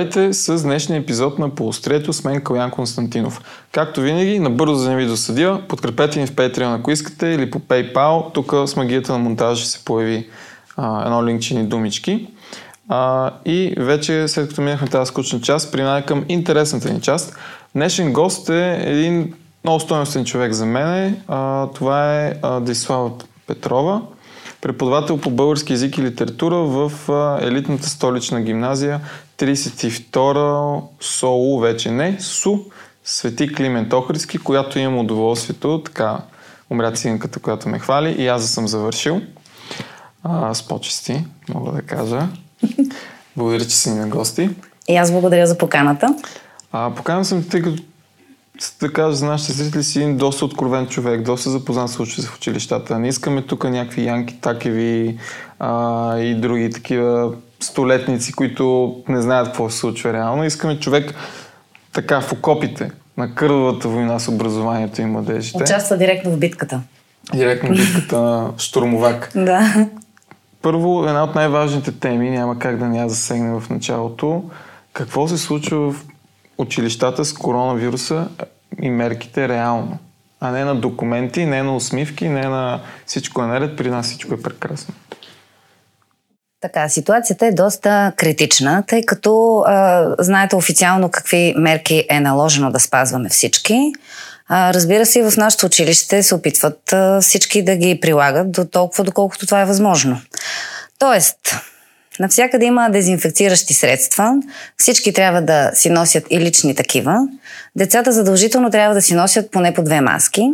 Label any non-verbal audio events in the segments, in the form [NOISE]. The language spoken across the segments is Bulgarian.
Здравейте с днешния епизод на Полустрието с мен Калян Константинов. Както винаги, набързо за не ви досъдя, подкрепете ни в Patreon, ако искате, или по PayPal. Тук с магията на монтажа се появи а, едно линкче думички. А, и вече, след като минахме тази скучна част, преминаваме към интересната ни част. Днешен гост е един много стоеностен човек за мен. А, това е Десислава Петрова, преподавател по български язик и литература в а, елитната столична гимназия 32 СОУ, вече не, СУ, Свети Климент Охридски, която имам удоволствието, така умря циганката, която ме хвали и аз да съм завършил. А, с почести, мога да кажа. Благодаря, че си на гости. И аз благодаря за поканата. А, поканам съм, тъй като да кажа за нашите зрители си един доста откровен човек, доста запознат случай в училищата. Не искаме тук някакви Янки Такеви а, и други такива столетници, които не знаят какво се случва реално. Искаме човек така в окопите на кървавата война с образованието и младежите. Участва директно в битката. Директно в битката на штурмовак. [LAUGHS] Да. Първо, една от най-важните теми, няма как да не я засегне в началото. Какво се случва в училищата с коронавируса и мерките реално? А не на документи, не на усмивки, не на всичко е наред, при нас всичко е прекрасно. Така, ситуацията е доста критична, тъй като а, знаете официално какви мерки е наложено да спазваме всички. А, разбира се, и в нашето училище се опитват а, всички да ги прилагат до толкова, доколкото това е възможно. Тоест, навсякъде има дезинфекциращи средства, всички трябва да си носят и лични такива. Децата задължително трябва да си носят поне по две маски,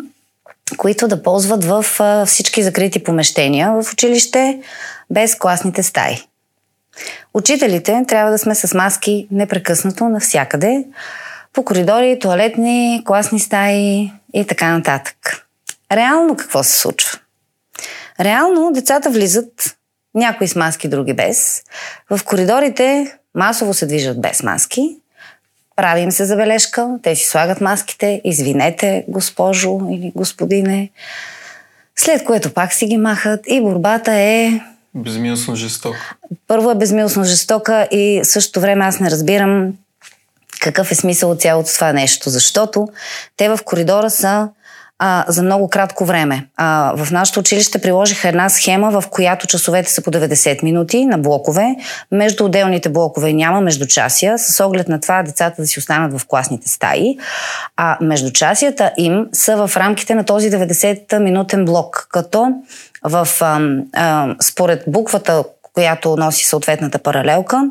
които да ползват в а, всички закрити помещения в училище, без класните стаи. Учителите трябва да сме с маски непрекъснато навсякъде, по коридори, туалетни, класни стаи и така нататък. Реално какво се случва? Реално децата влизат, някои с маски, други без. В коридорите масово се движат без маски. Правим се забележка, те си слагат маските, извинете, госпожо или господине. След което пак си ги махат и борбата е Безмилостно жестока. Първо е безмилостно жестока и същото време аз не разбирам какъв е смисъл от цялото това нещо, защото те в коридора са а, за много кратко време. А, в нашето училище приложиха една схема, в която часовете са по 90 минути на блокове. Между отделните блокове няма междучасия, с оглед на това децата да си останат в класните стаи. А междучасията им са в рамките на този 90-минутен блок, като в, а, а, според буквата, която носи съответната паралелка,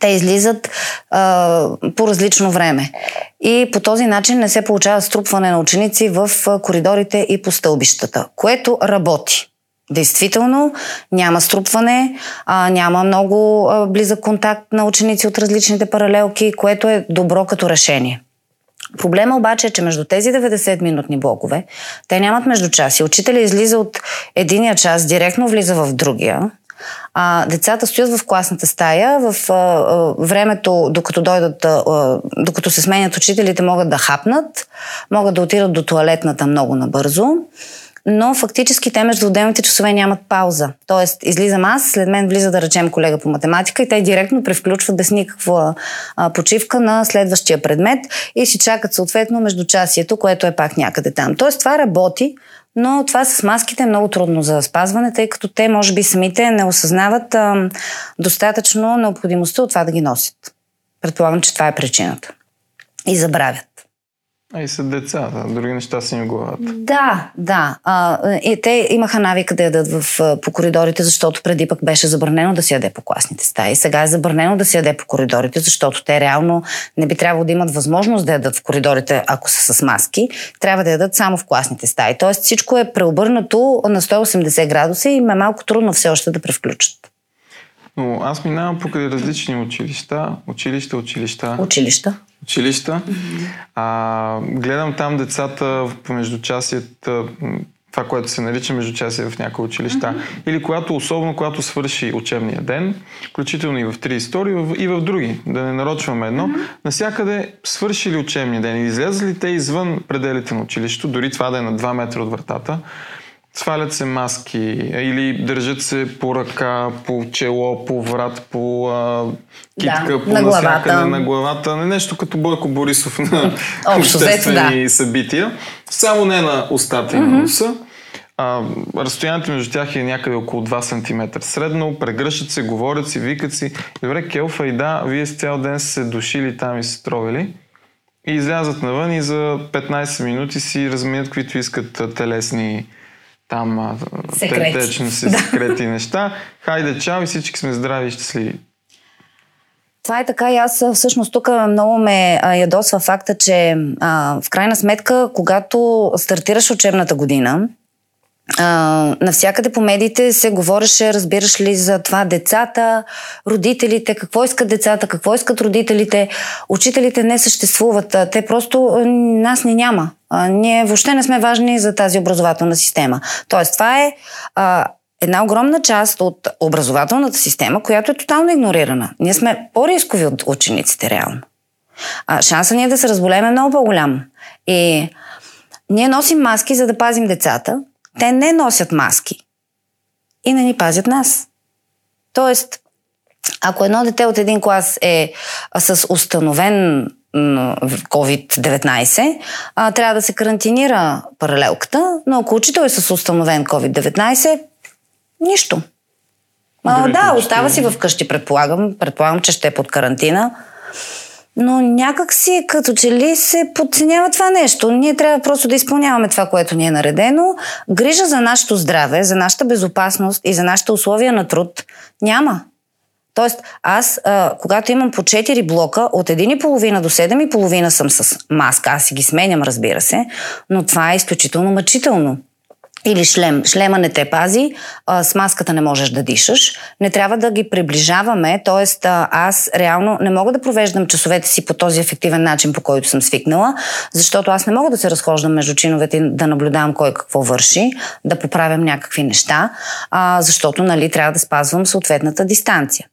те излизат а, по различно време. И по този начин не се получава струпване на ученици в коридорите и по стълбищата, което работи. Действително няма струпване, а, няма много а, близък контакт на ученици от различните паралелки, което е добро като решение. Проблема обаче е, че между тези 90-минутни блокове, те нямат междучаси. Учителя излиза от единия час, директно влиза в другия. А, децата стоят в класната стая, в а, а, времето, докато дойдат, а, докато се сменят учителите, могат да хапнат, могат да отидат до туалетната много набързо но фактически те между отделните часове нямат пауза. Тоест, излизам аз, след мен влиза да речем колега по математика и те директно превключват без никаква а, почивка на следващия предмет и си чакат съответно междучасието, което е пак някъде там. Тоест, това работи, но това с маските е много трудно за спазване, тъй като те, може би, самите не осъзнават а, достатъчно необходимостта от това да ги носят. Предполагам, че това е причината. И забравят. А и са деца, да. други неща си им главата. Да, да. А, и те имаха навика да ядат в, по коридорите, защото преди пък беше забранено да си яде по класните стаи. Сега е забранено да си яде по коридорите, защото те реално не би трябвало да имат възможност да ядат в коридорите, ако са с маски. Трябва да ядат само в класните стаи. Тоест всичко е преобърнато на 180 градуса и им е малко трудно все още да превключат. Но аз минавам покрай различни училища. Училища, училища. Училища училища. А, гледам там децата по междучасията, това, което се нарича междучасие в някои училища. Mm-hmm. Или когато, особено когато свърши учебния ден, включително и в три истории, и в други, да не нарочваме едно, mm-hmm. насякъде свърши ли учебния ден или излязли те извън пределите на училището, дори това да е на 2 метра от вратата, Свалят се маски или държат се по ръка, по чело, по врат, по а, китка, да, по на главата. на главата. Не нещо като Бойко Борисов на [LAUGHS] обществени да. събития. Само не на устата и mm-hmm. на носа. А, разстоянието между тях е някъде около 2 см средно, прегръщат се, говорят си, викат си. Добре, Келфа и да, вие с цял ден се душили там и се тровили и излязат навън и за 15 минути си разменят каквито искат телесни там секрети. течни си да. секрети неща. Хайде, чао и всички сме здрави и щастливи. Това е така и аз всъщност тук много ме ядосва факта, че а, в крайна сметка, когато стартираш учебната година, а, навсякъде по медиите се говореше, разбираш ли, за това децата, родителите, какво искат децата, какво искат родителите. Учителите не съществуват. Те просто нас не няма. А, ние въобще не сме важни за тази образователна система. Тоест, това е а, една огромна част от образователната система, която е тотално игнорирана. Ние сме по-рискови от учениците, реално. А, шанса ни е да се разболеем е много по-голям. И ние носим маски, за да пазим децата, те не носят маски и не ни пазят нас. Тоест, ако едно дете от един клас е с установен COVID-19, трябва да се карантинира паралелката, но ако учител е с установен COVID-19, нищо. А, да, остава си вкъщи, предполагам. Предполагам, че ще е под карантина но някак си като че ли се подценява това нещо. Ние трябва просто да изпълняваме това, което ни е наредено. Грижа за нашето здраве, за нашата безопасност и за нашите условия на труд няма. Тоест, аз, а, когато имам по 4 блока, от 1,5 до 7,5 съм с маска. Аз си ги сменям, разбира се, но това е изключително мъчително или шлем. Шлема не те пази, а, с маската не можеш да дишаш. Не трябва да ги приближаваме, т.е. аз реално не мога да провеждам часовете си по този ефективен начин, по който съм свикнала, защото аз не мога да се разхождам между чиновете и да наблюдавам кой какво върши, да поправям някакви неща, а, защото нали, трябва да спазвам съответната дистанция.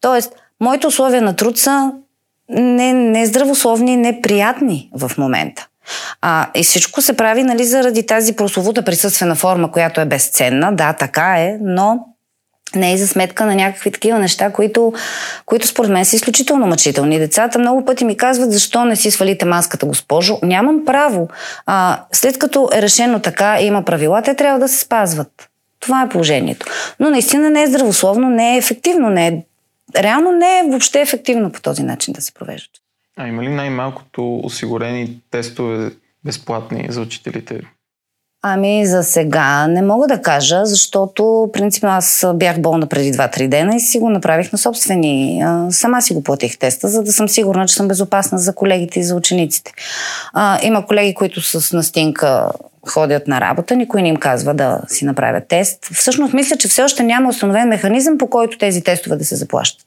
Тоест, моите условия на труд са не, не неприятни в момента. А, и всичко се прави нали, заради тази прословута присъствена форма, която е безценна. Да, така е, но не е за сметка на някакви такива неща, които, които според мен са изключително мъчителни. Децата много пъти ми казват, защо не си свалите маската, госпожо. Нямам право. А, след като е решено така и има правила, те трябва да се спазват. Това е положението. Но наистина не е здравословно, не е ефективно, не е, реално не е въобще ефективно по този начин да се провеждат. А има ли най-малкото осигурени тестове безплатни за учителите? Ами за сега не мога да кажа, защото принципно аз бях болна преди 2-3 дена и си го направих на собствени. Сама си го платих теста, за да съм сигурна, че съм безопасна за колегите и за учениците. А, има колеги, които с настинка ходят на работа, никой не им казва да си направят тест. Всъщност мисля, че все още няма установен механизъм, по който тези тестове да се заплащат.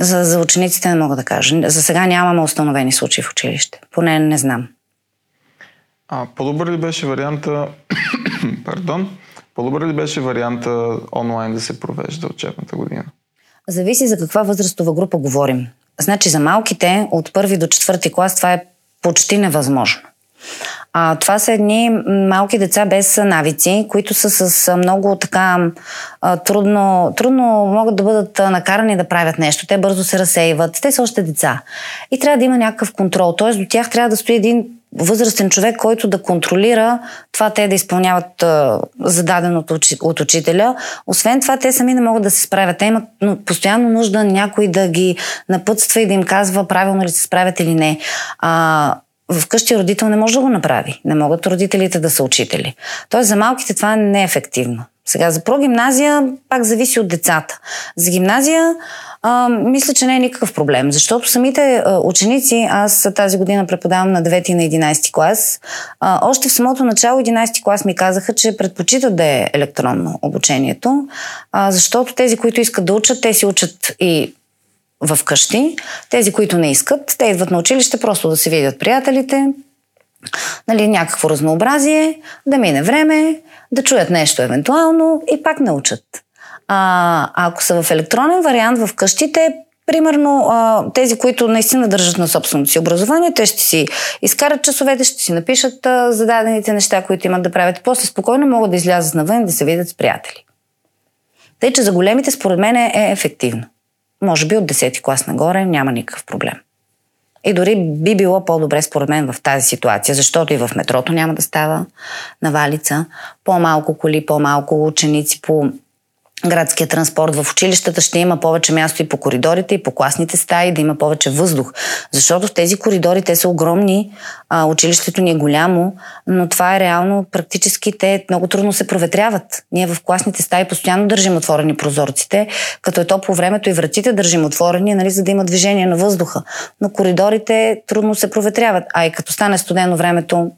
За, за учениците не мога да кажа. За сега нямаме установени случаи в училище. Поне не знам. А по-добър ли беше варианта, [COUGHS] пардон, по-добър ли беше варианта онлайн да се провежда учебната година? Зависи за каква възрастова група говорим. Значи за малките от първи до четвърти клас това е почти невъзможно. А, това са едни малки деца без навици, които са с много така трудно, трудно могат да бъдат накарани да правят нещо. Те бързо се разсейват. Те са още деца. И трябва да има някакъв контрол. Тоест до тях трябва да стои един възрастен човек, който да контролира това те да изпълняват а, зададеното от учителя. Освен това, те сами не могат да се справят. Те имат но, постоянно нужда някой да ги напътства и да им казва правилно ли се справят или не. А, вкъщи родител не може да го направи. Не могат родителите да са учители. Тоест за малките това не е ефективно. Сега за прогимназия пак зависи от децата. За гимназия а, мисля, че не е никакъв проблем, защото самите а, ученици, аз тази година преподавам на 9 и на 11 клас, а, още в самото начало 11 клас ми казаха, че предпочитат да е електронно обучението, а, защото тези, които искат да учат, те си учат и в къщи. Тези, които не искат, те идват на училище просто да се видят приятелите, нали, някакво разнообразие, да мине време, да чуят нещо евентуално и пак научат. А, ако са в електронен вариант в къщите, Примерно, тези, които наистина държат на собственото си образование, те ще си изкарат часовете, ще си напишат зададените неща, които имат да правят. После спокойно могат да излязат навън да се видят с приятели. Тъй, че за големите, според мен, е ефективно. Може би от 10 клас нагоре няма никакъв проблем. И дори би било по-добре според мен в тази ситуация, защото и в метрото няма да става навалица. По-малко коли, по-малко ученици по градския транспорт в училищата ще има повече място и по коридорите, и по класните стаи, да има повече въздух. Защото в тези коридори те са огромни, а, училището ни е голямо, но това е реално, практически те много трудно се проветряват. Ние в класните стаи постоянно държим отворени прозорците, като е топло времето и вратите държим отворени, нали, за да има движение на въздуха. Но коридорите трудно се проветряват, а и като стане студено времето,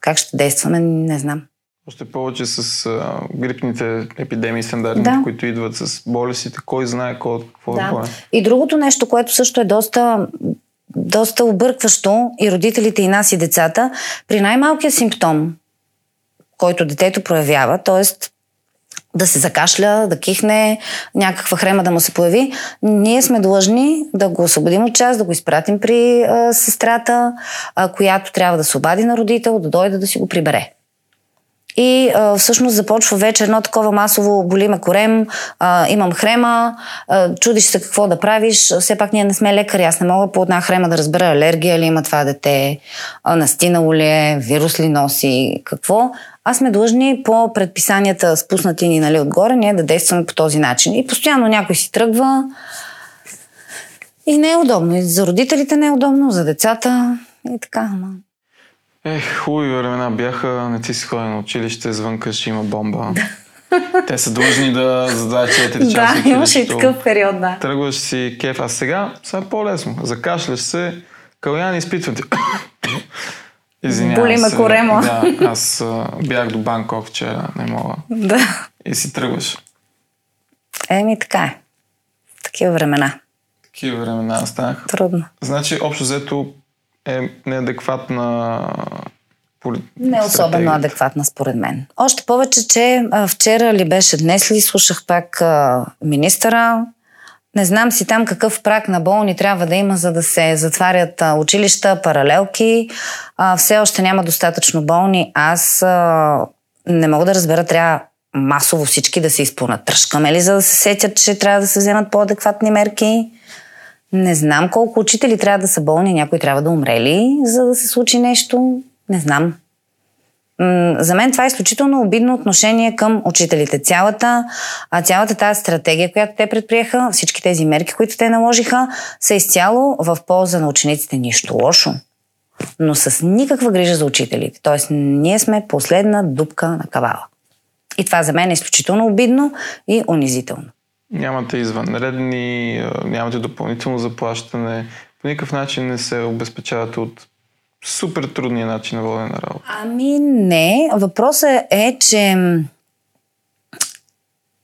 как ще действаме, не знам. Още повече с а, грипните епидемии стандартните, да. които идват с болестите, кой знае кой, какво да. е. И другото нещо, което също е доста, доста объркващо и родителите, и нас, и децата, при най-малкия симптом, който детето проявява, т.е. да се закашля, да кихне, някаква хрема да му се появи, ние сме длъжни да го освободим от час, да го изпратим при а, сестрата, а, която трябва да се обади на родител, да дойде да си го прибере. И а, всъщност започва вече едно такова масово боли ме корем, а, имам хрема, а, чудиш се какво да правиш. Все пак ние не сме лекари, аз не мога по една хрема да разбера алергия ли има това дете, а, настинало ли е, вирус ли носи, какво. Аз сме длъжни по предписанията спуснати ни нали, отгоре, ние да действаме по този начин. И постоянно някой си тръгва и не е удобно. И за родителите не е удобно, за децата и така. Ех, хубави времена бяха, не ти си ходен на училище, звънка ще има бомба. Те са длъжни да зададат 4 часа. Да, имаше и такъв период, да. Тръгваш си кеф, а сега, сега е по-лесно. Закашляш се, Калян изпитвате. [COUGHS] Извинявам Боли ме корема. Да, аз а, бях до Банкок вчера, не мога. Да. И си тръгваш. Еми, така е. Такива времена. Такива времена станаха. Трудно. Значи, общо взето, е неадекватна не особено адекватна, според мен. Още повече, че а, вчера ли беше днес ли, слушах пак а, министъра. Не знам си там какъв прак на болни трябва да има, за да се затварят а, училища, паралелки. А, все още няма достатъчно болни. Аз а, не мога да разбера, трябва масово всички да се изпълнат. Тръжкаме ли, за да се сетят, че трябва да се вземат по-адекватни мерки? Не знам колко учители трябва да са болни, някой трябва да умре ли, за да се случи нещо. Не знам. За мен това е изключително обидно отношение към учителите. Цялата, цялата тази стратегия, която те предприеха, всички тези мерки, които те наложиха, са изцяло в полза на учениците. Нищо лошо. Но с никаква грижа за учителите. Тоест, ние сме последна дупка на кавала. И това за мен е изключително обидно и унизително. Нямате извънредни, нямате допълнително заплащане, по никакъв начин не се обезпечавате от супер трудния начин на водене на работа. Ами не. Въпросът е, че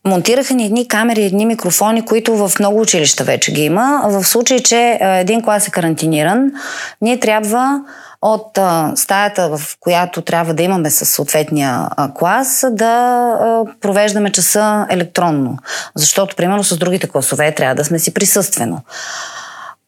монтираха ни едни камери, едни микрофони, които в много училища вече ги има. В случай, че един клас е карантиниран, ние трябва от а, стаята, в която трябва да имаме със съответния а, клас, да а, провеждаме часа електронно. Защото, примерно, с другите класове трябва да сме си присъствено.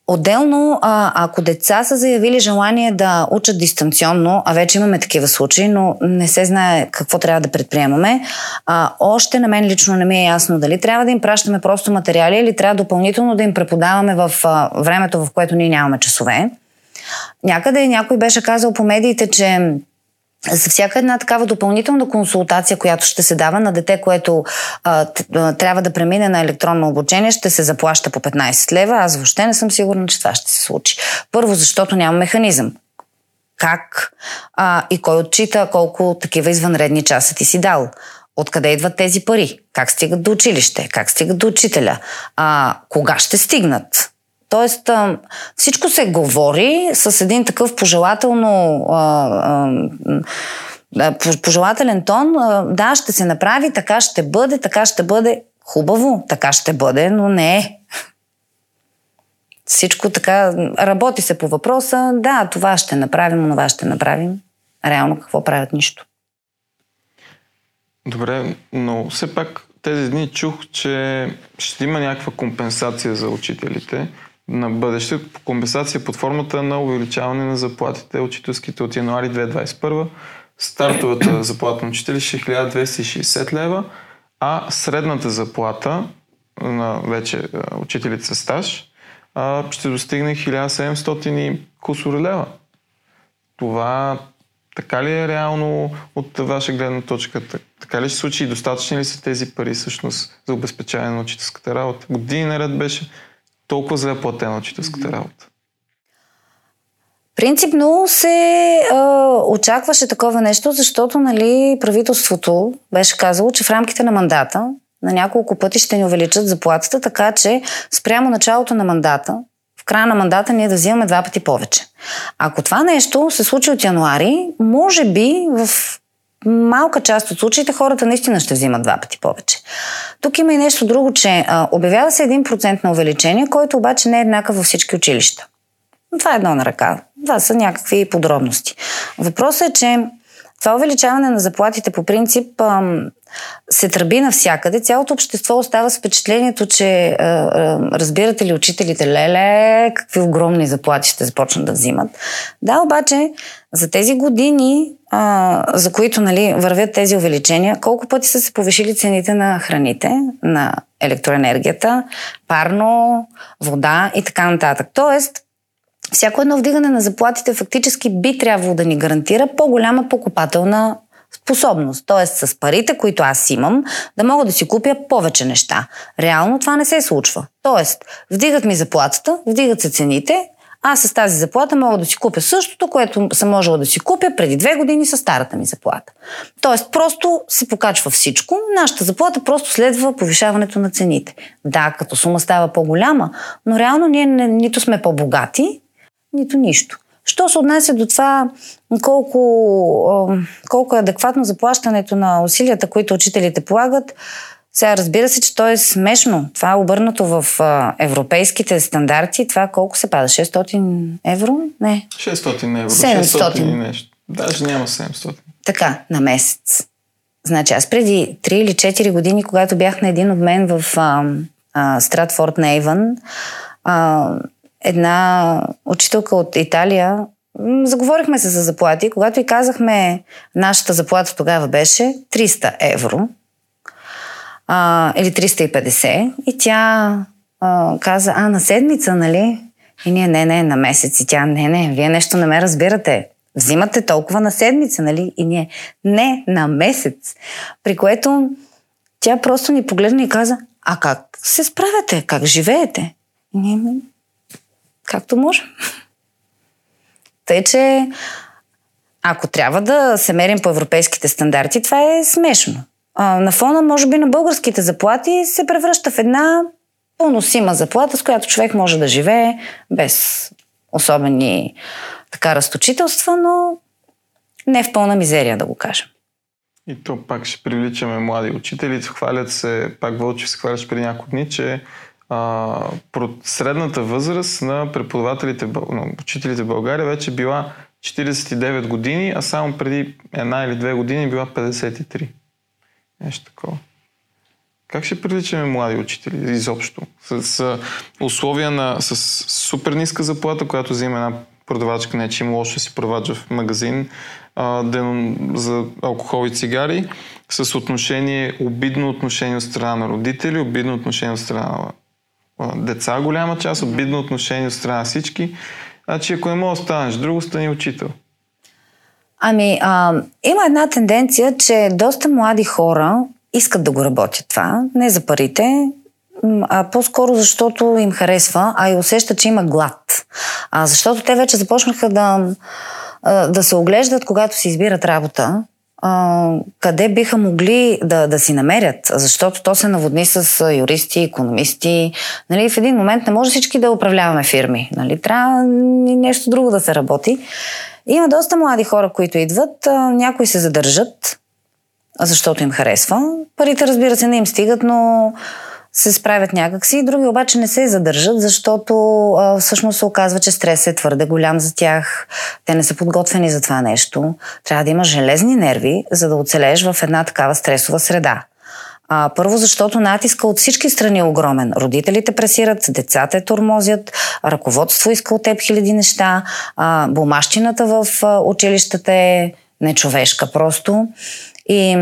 Отделно, а, ако деца са заявили желание да учат дистанционно, а вече имаме такива случаи, но не се знае какво трябва да предприемаме, а, още на мен лично не ми е ясно дали трябва да им пращаме просто материали или трябва допълнително да им преподаваме в а, времето, в което ние нямаме часове. Някъде някой беше казал по медиите, че за всяка една такава допълнителна консултация, която ще се дава на дете, което а, трябва да премине на електронно обучение, ще се заплаща по 15 лева. Аз въобще не съм сигурна, че това ще се случи. Първо, защото няма механизъм. Как а, и кой отчита колко такива извънредни часа ти си дал. Откъде идват тези пари? Как стигат до училище? Как стигат до учителя? А, кога ще стигнат? Тоест, всичко се говори с един такъв пожелателно пожелателен тон. Да, ще се направи, така ще бъде, така ще бъде. Хубаво, така ще бъде, но не е. Всичко така, работи се по въпроса, да, това ще направим, това ще направим. Реално какво правят? Нищо. Добре, но все пак тези дни чух, че ще има някаква компенсация за учителите на бъдеще. Компенсация под формата на увеличаване на заплатите учителските от януари 2021. Стартовата [CLEARS THROAT] заплата на учители ще е 1260 лева, а средната заплата на вече учителите с стаж ще достигне 1700 и кусор лева. Това така ли е реално от ваша гледна точка? Така ли ще случи и достатъчни ли са тези пари всъщност за обезпечаване на учителската работа? Години наред беше толкова зле платена учителската работа. Принципно се а, очакваше такова нещо, защото нали, правителството беше казало, че в рамките на мандата на няколко пъти ще ни увеличат заплатата, така че спрямо началото на мандата, в края на мандата ние да взимаме два пъти повече. Ако това нещо се случи от януари, може би в малка част от случаите хората наистина ще взимат два пъти повече. Тук има и нещо друго, че а, обявява се 1% на увеличение, който обаче не е еднакъв във всички училища. Това е едно на ръка. Това са някакви подробности. Въпросът е, че това увеличаване на заплатите по принцип ам, се тръби навсякъде. Цялото общество остава с впечатлението, че а, а, разбирате ли учителите, леле, какви огромни заплати ще започнат да взимат. Да, обаче за тези години, а, за които нали, вървят тези увеличения, колко пъти са се повишили цените на храните, на електроенергията, парно, вода и така нататък. Тоест, всяко едно вдигане на заплатите фактически би трябвало да ни гарантира по-голяма покупателна способност. Т.е. с парите, които аз имам, да мога да си купя повече неща. Реално това не се случва. Тоест, вдигат ми заплатата, вдигат се цените, аз с тази заплата мога да си купя същото, което съм можела да си купя преди две години с старата ми заплата. Тоест, просто се покачва всичко. Нашата заплата просто следва повишаването на цените. Да, като сума става по-голяма, но реално ние не, нито сме по-богати, нито нищо. Що се отнася до това колко, колко е адекватно заплащането на усилията, които учителите полагат, сега разбира се, че то е смешно. Това е обърнато в европейските стандарти. Това колко се пада? 600 евро? Не. 600 евро. 700. 600 и нещо. Даже няма 700. Така, на месец. Значи аз преди 3 или 4 години, когато бях на един обмен в а, а, Стратфорд Нейвън, а, една учителка от Италия, заговорихме се за заплати, когато и казахме, нашата заплата тогава беше 300 евро а, или 350 и тя а, каза, а на седмица, нали? И ние, не, не, на месец. И тя, не, не, вие нещо не ме разбирате. Взимате толкова на седмица, нали? И ние, не, на месец. При което тя просто ни погледна и каза, а как се справяте? Как живеете? И ние, както може. [LAUGHS] Тъй, че ако трябва да се мерим по европейските стандарти, това е смешно. А, на фона, може би, на българските заплати се превръща в една поносима заплата, с която човек може да живее без особени така разточителства, но не в пълна мизерия, да го кажем. И то пак ще привличаме млади учители. Хвалят се, пак Вълчев се хваляш преди няколко дни, че а, средната възраст на преподавателите, на учителите в България вече била 49 години, а само преди една или две години била 53. Нещо такова. Как ще привличаме млади учители изобщо? С, с условия на с супер ниска заплата, която взима една продавачка, не че има лошо си продавач в магазин а, ден, за алкохол и цигари, с отношение, обидно отношение от страна на родители, обидно отношение от страна на деца, голяма част, обидно отношение от страна всички. Значи, ако не мога да станеш друго, стани учител. Ами, а, има една тенденция, че доста млади хора искат да го работят това. Не за парите, а по-скоро защото им харесва, а и усещат, че има глад. А, защото те вече започнаха да, да се оглеждат, когато си избират работа къде биха могли да, да си намерят, защото то се наводни с юристи, економисти. Нали, в един момент не може всички да управляваме фирми. Нали, трябва нещо друго да се работи. Има доста млади хора, които идват, някои се задържат, защото им харесва. Парите, разбира се, не им стигат, но се справят някакси, други обаче не се задържат, защото а, всъщност се оказва, че стрес е твърде голям за тях. Те не са подготвени за това нещо. Трябва да има железни нерви, за да оцелееш в една такава стресова среда. А, първо, защото натиска от всички страни е огромен. Родителите пресират, децата е тормозят, ръководство иска от теб хиляди неща, а, бумащината в училищата е нечовешка просто. И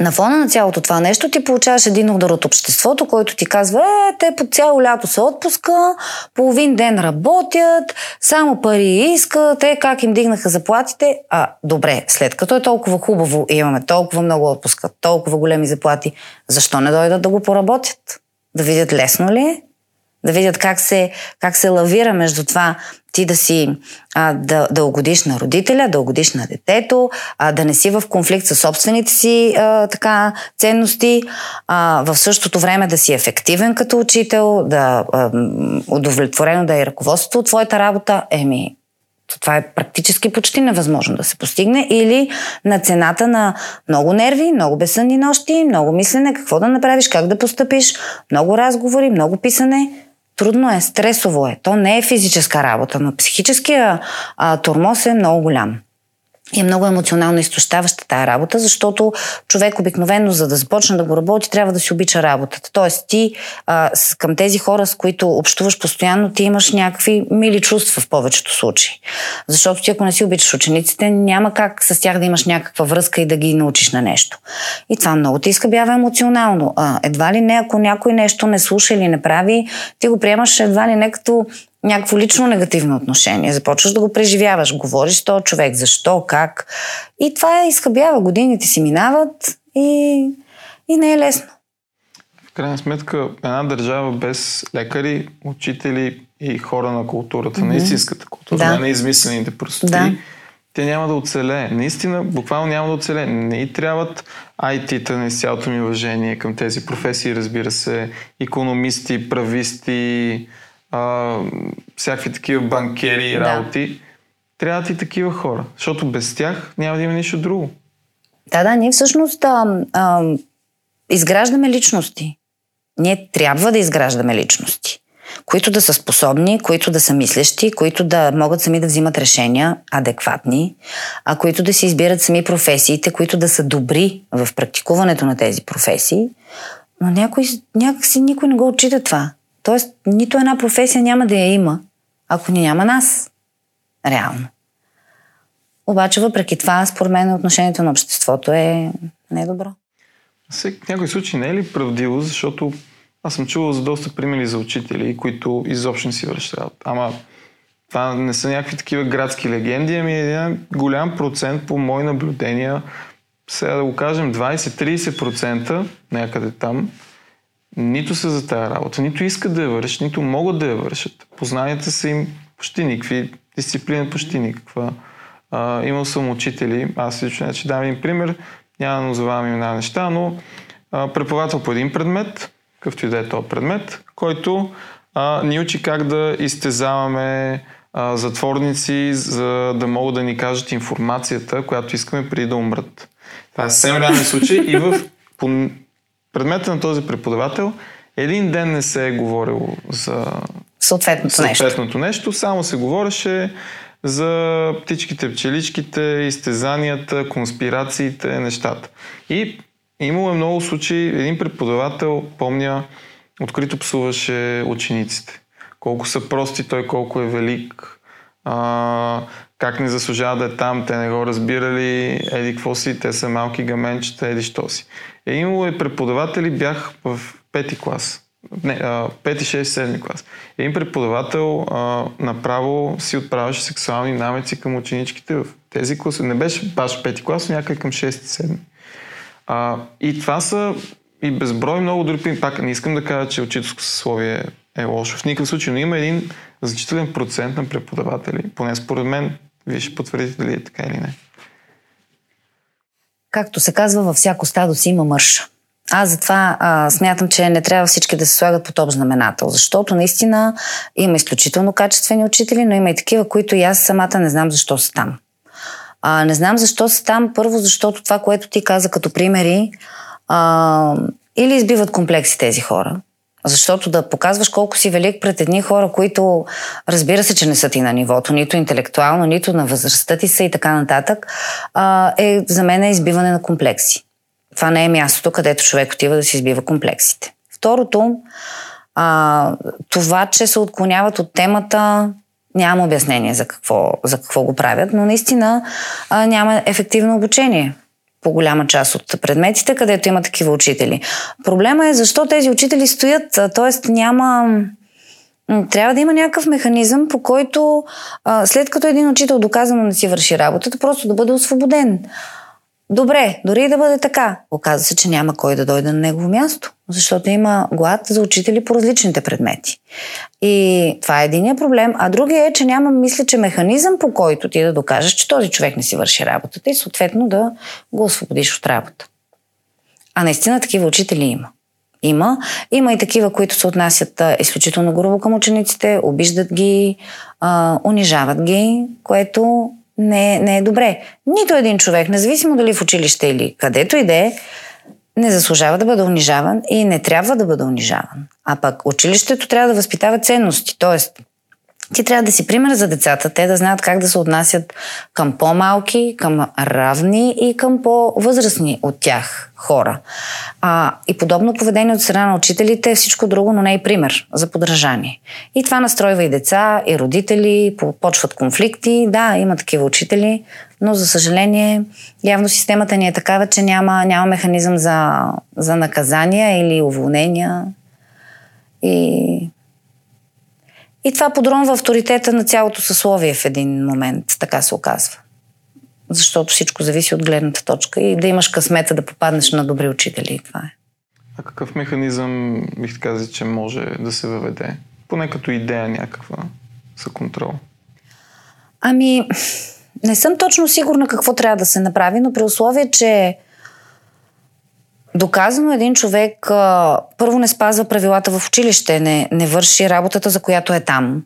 на фона на цялото това нещо ти получаваш един удар от обществото, който ти казва, е, те по цяло лято са отпуска, половин ден работят, само пари искат, те как им дигнаха заплатите. А, добре, след като е толкова хубаво и имаме толкова много отпуска, толкова големи заплати, защо не дойдат да го поработят? Да видят лесно ли е? Да видят как се, как се лавира между това ти да си а, да, да угодиш на родителя, да угодиш на детето, а, да не си в конфликт с собствените си а, така, ценности, а, в същото време да си ефективен като учител, да а, удовлетворено да е ръководството от твоята работа, еми, това е практически почти невъзможно да се постигне. Или на цената на много нерви, много безсънни нощи, много мислене, какво да направиш, как да постъпиш, много разговори, много писане – Трудно е, стресово е. То не е физическа работа, но психическия а, тормоз е много голям и е много емоционално изтощаваща тая работа, защото човек обикновено, за да започне да го работи, трябва да си обича работата. Тоест ти а, с, към тези хора, с които общуваш постоянно, ти имаш някакви мили чувства в повечето случаи. Защото ти ако не си обичаш учениците, няма как с тях да имаш някаква връзка и да ги научиш на нещо. И това много ти изкъбява емоционално. А, едва ли не, ако някой нещо не слуша или не прави, ти го приемаш едва ли не като някакво лично негативно отношение. Започваш да го преживяваш. Говориш с този човек, защо, как. И това е изхъбява. Годините си минават и, и не е лесно. В крайна сметка, една държава без лекари, учители и хора на културата, mm-hmm. на истинската култура, да. не на измислените простоти, да. те няма да оцелее. Наистина, буквално няма да оцелее. Не и трябват IT-та, на цялото ми уважение към тези професии, разбира се, економисти, прависти, а, всякакви такива банкери и работи. Да. Трябват и такива хора, защото без тях няма да има нищо друго. Да, да, ние всъщност а, а, изграждаме личности. Ние трябва да изграждаме личности, които да са способни, които да са мислещи, които да могат сами да взимат решения адекватни, а които да си избират сами професиите, които да са добри в практикуването на тези професии. Но някой, някакси никой не го отчита това. Тоест, нито една професия няма да я има, ако ни няма нас. Реално. Обаче, въпреки това, според мен, отношението на обществото е недобро. В някой случай не е ли правдиво, защото аз съм чувал за доста примери за учители, които изобщо не си работа. Ама това не са някакви такива градски легенди, ами един голям процент по мои наблюдения, сега да го кажем 20-30% някъде там, нито са за тази работа, нито искат да я вършат, нито могат да я вършат. Познанията са им почти никакви, дисциплина почти никаква. А, имал съм учители, аз лично че дам един пример, няма да назовавам имена неща, но а, преподавател по един предмет, какъвто и да е този предмет, който а, ни учи как да изтезаваме а, затворници, за да могат да ни кажат информацията, която искаме преди да умрат. Това е съвсем реален случай и в по, предмета на този преподавател един ден не се е говорило за съответното, съответното нещо. нещо, само се говореше за птичките, пчеличките, изтезанията, конспирациите, нещата. И имало е много случаи, един преподавател, помня, открито псуваше учениците. Колко са прости, той колко е велик, а, как не заслужава да е там, те не го разбирали, еди какво си, те са малки гаменчета, еди що си. Е имало и преподаватели, бях в пети клас. Не, а, пети, шест, седми клас. Един преподавател а, направо си отправяше сексуални намеци към ученичките в тези класи. Не беше баш пети клас, но някъде към 6-7. А, и това са и безброй много други. Пак не искам да кажа, че учителско съсловие е лошо в никакъв случай, но има един значителен процент на преподаватели, поне според мен, вие ще потвърдите дали е така или не. Както се казва, във всяко стадо си има мърша. Аз затова а, смятам, че не трябва всички да се слагат под общ знаменател, защото наистина има изключително качествени учители, но има и такива, които и аз самата не знам защо са там. А, не знам защо са там, първо защото това, което ти каза като примери, а, или избиват комплекси тези хора, защото да показваш колко си велик пред едни хора, които разбира се, че не са ти на нивото, нито интелектуално, нито на възрастта ти са и така нататък, е за мен е избиване на комплекси. това не е мястото, където човек отива да си избива комплексите. Второто, а, това, че се отклоняват от темата, няма обяснение за какво, за какво го правят, но наистина а, няма ефективно обучение по голяма част от предметите, където има такива учители. Проблема е защо тези учители стоят, т.е. няма... Трябва да има някакъв механизъм, по който след като един учител доказано не си върши работата, просто да бъде освободен. Добре, дори и да бъде така. Оказва се, че няма кой да дойде на негово място, защото има глад за учители по различните предмети. И това е единия проблем. А другия е, че няма, мисля, че механизъм по който ти да докажеш, че този човек не си върши работата и съответно да го освободиш от работа. А наистина такива учители има. Има. Има и такива, които се отнасят изключително грубо към учениците, обиждат ги, унижават ги, което не, не е добре. Нито един човек, независимо дали в училище или където и да е, не заслужава да бъде унижаван и не трябва да бъде унижаван. А пък училището трябва да възпитава ценности. Тоест, ти трябва да си пример за децата, те да знаят как да се отнасят към по-малки, към равни и към по-възрастни от тях хора. А, и подобно поведение от страна на учителите е всичко друго, но не и пример за подражание. И това настройва и деца, и родители, почват конфликти. Да, има такива учители, но за съжаление явно системата ни е такава, че няма, няма механизъм за, за наказания или уволнения. И и това подронва авторитета на цялото съсловие в един момент, така се оказва. Защото всичко зависи от гледната точка и да имаш късмета да попаднеш на добри учители. Това е. А какъв механизъм бих казал, че може да се въведе? Поне като идея някаква за контрол. Ами, не съм точно сигурна какво трябва да се направи, но при условие, че Доказано един човек а, първо не спазва правилата в училище, не, не върши работата, за която е там.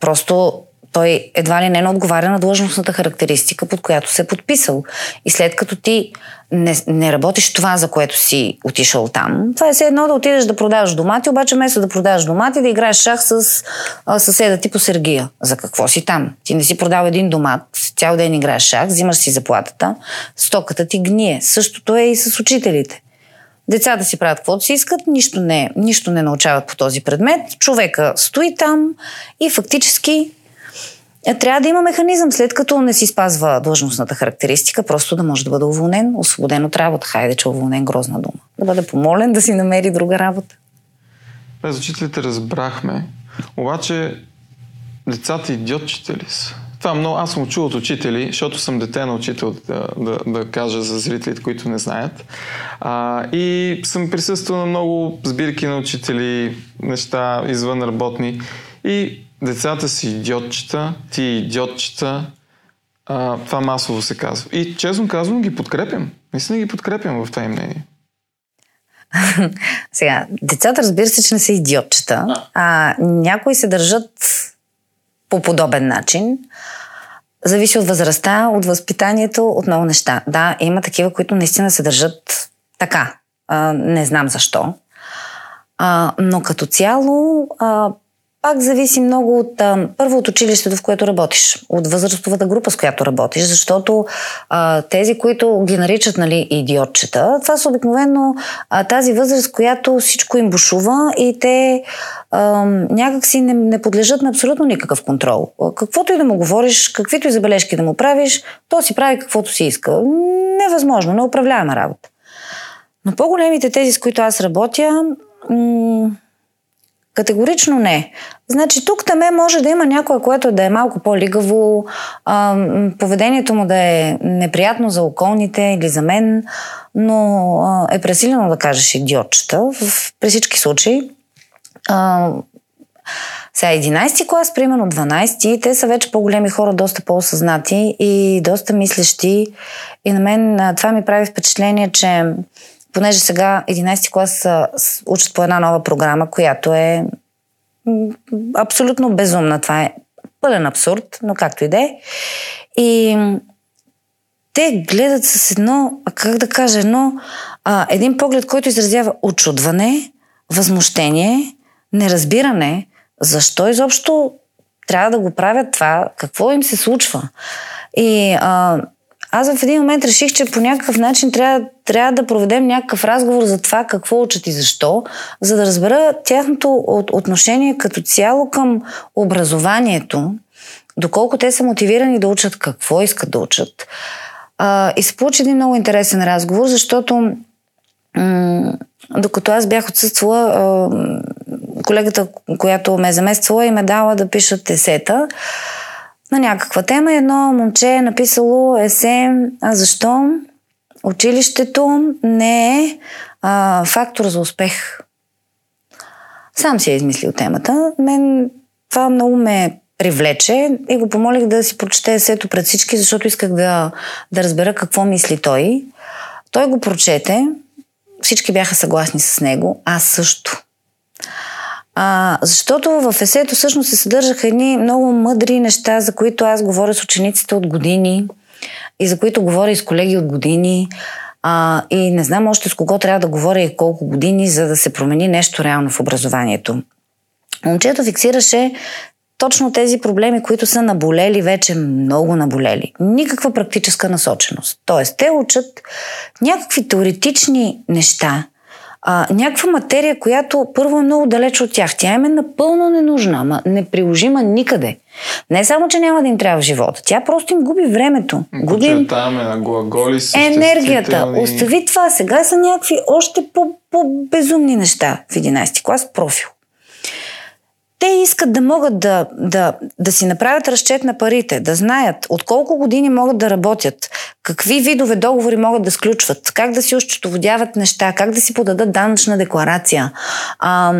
Просто той едва ли не не отговаря на длъжностната характеристика, под която се е подписал. И след като ти не, не работиш това, за което си отишъл там, това е все едно да отидеш да продаваш домати, обаче вместо да продаваш домати, да играеш шах с а, съседа ти по Сергия. За какво си там? Ти не си продал един домат, цял ден играеш шах, взимаш си заплатата, стоката ти гние. Същото е и с учителите. Децата си правят каквото си искат, нищо не, нищо не научават по този предмет. Човека стои там и фактически трябва да има механизъм, след като не си спазва длъжностната характеристика, просто да може да бъде уволнен, освободен от работа. Хайде, че е уволнен грозна дума. Да бъде помолен да си намери друга работа. Без учителите разбрахме, обаче децата идиотчите ли са? Това много, аз съм чул от учители, защото съм дете на учител, да, да, да кажа за зрителите, които не знаят. А, и съм присъствал на много сбирки на учители, неща извън работни. И децата си идиотчета, ти идиотчета, а, това масово се казва. И честно казвам ги подкрепям. Наистина ги подкрепям в това им мнение. [LAUGHS] Сега, децата разбира се, че не са идиотчета. А, някои се държат по подобен начин. Зависи от възрастта, от възпитанието, от много неща. Да, има такива, които наистина се държат така. А, не знам защо. А, но като цяло, а, пак зависи много от, а, първо от училището, в което работиш, от възрастовата група, с която работиш, защото а, тези, които ги наричат нали, идиотчета, това са обикновено а, тази възраст, която всичко им бушува и те а, някакси не, не подлежат на абсолютно никакъв контрол. Каквото и да му говориш, каквито и забележки да му правиш, то си прави каквото си иска. Невъзможно, неуправляема работа. Но по-големите тези, с които аз работя, м- Категорично не. Значи тук таме може да има някое, което да е малко по-лигаво, поведението му да е неприятно за околните или за мен, но е пресилено да кажеш идиотчета при всички случаи. А, сега 11 клас, примерно 12, те са вече по-големи хора, доста по-осъзнати и доста мислещи. И на мен това ми прави впечатление, че понеже сега 11 клас учат по една нова програма, която е абсолютно безумна. Това е пълен абсурд, но както и да е. И те гледат с едно, как да кажа, едно, а, един поглед, който изразява очудване, възмущение, неразбиране, защо изобщо трябва да го правят това, какво им се случва. И а, аз в един момент реших, че по някакъв начин трябва, трябва да проведем някакъв разговор за това какво учат и защо, за да разбера тяхното отношение като цяло към образованието, доколко те са мотивирани да учат какво искат да учат. А, и се получи един много интересен разговор, защото м- докато аз бях отсъствала, колегата, която ме е замествала и ме дала да пишат есета на някаква тема. Едно момче е написало есе а защо училището не е а, фактор за успех. Сам си е измислил темата. Мен това много ме привлече и го помолих да си прочете есето пред всички, защото исках да, да разбера какво мисли той. Той го прочете, всички бяха съгласни с него, аз също. А, защото в есето всъщност се съдържаха едни много мъдри неща, за които аз говоря с учениците от години и за които говоря и с колеги от години. А, и не знам още с кого трябва да говоря и колко години, за да се промени нещо реално в образованието. Момчето фиксираше точно тези проблеми, които са наболели вече много наболели. Никаква практическа насоченост. Тоест, те учат някакви теоретични неща, а, някаква материя, която първо е много далеч от тях. Тя им е напълно ненужна, ама неприложима никъде. Не само, че няма да им трябва в живота, тя просто им губи времето. Губи им на глаголи, енергията. Остави това. Сега са някакви още по-безумни неща в 11 клас профил те искат да могат да, да, да си направят разчет на парите, да знаят от колко години могат да работят, какви видове договори могат да сключват, как да си ощетоводяват неща, как да си подадат данъчна декларация, а,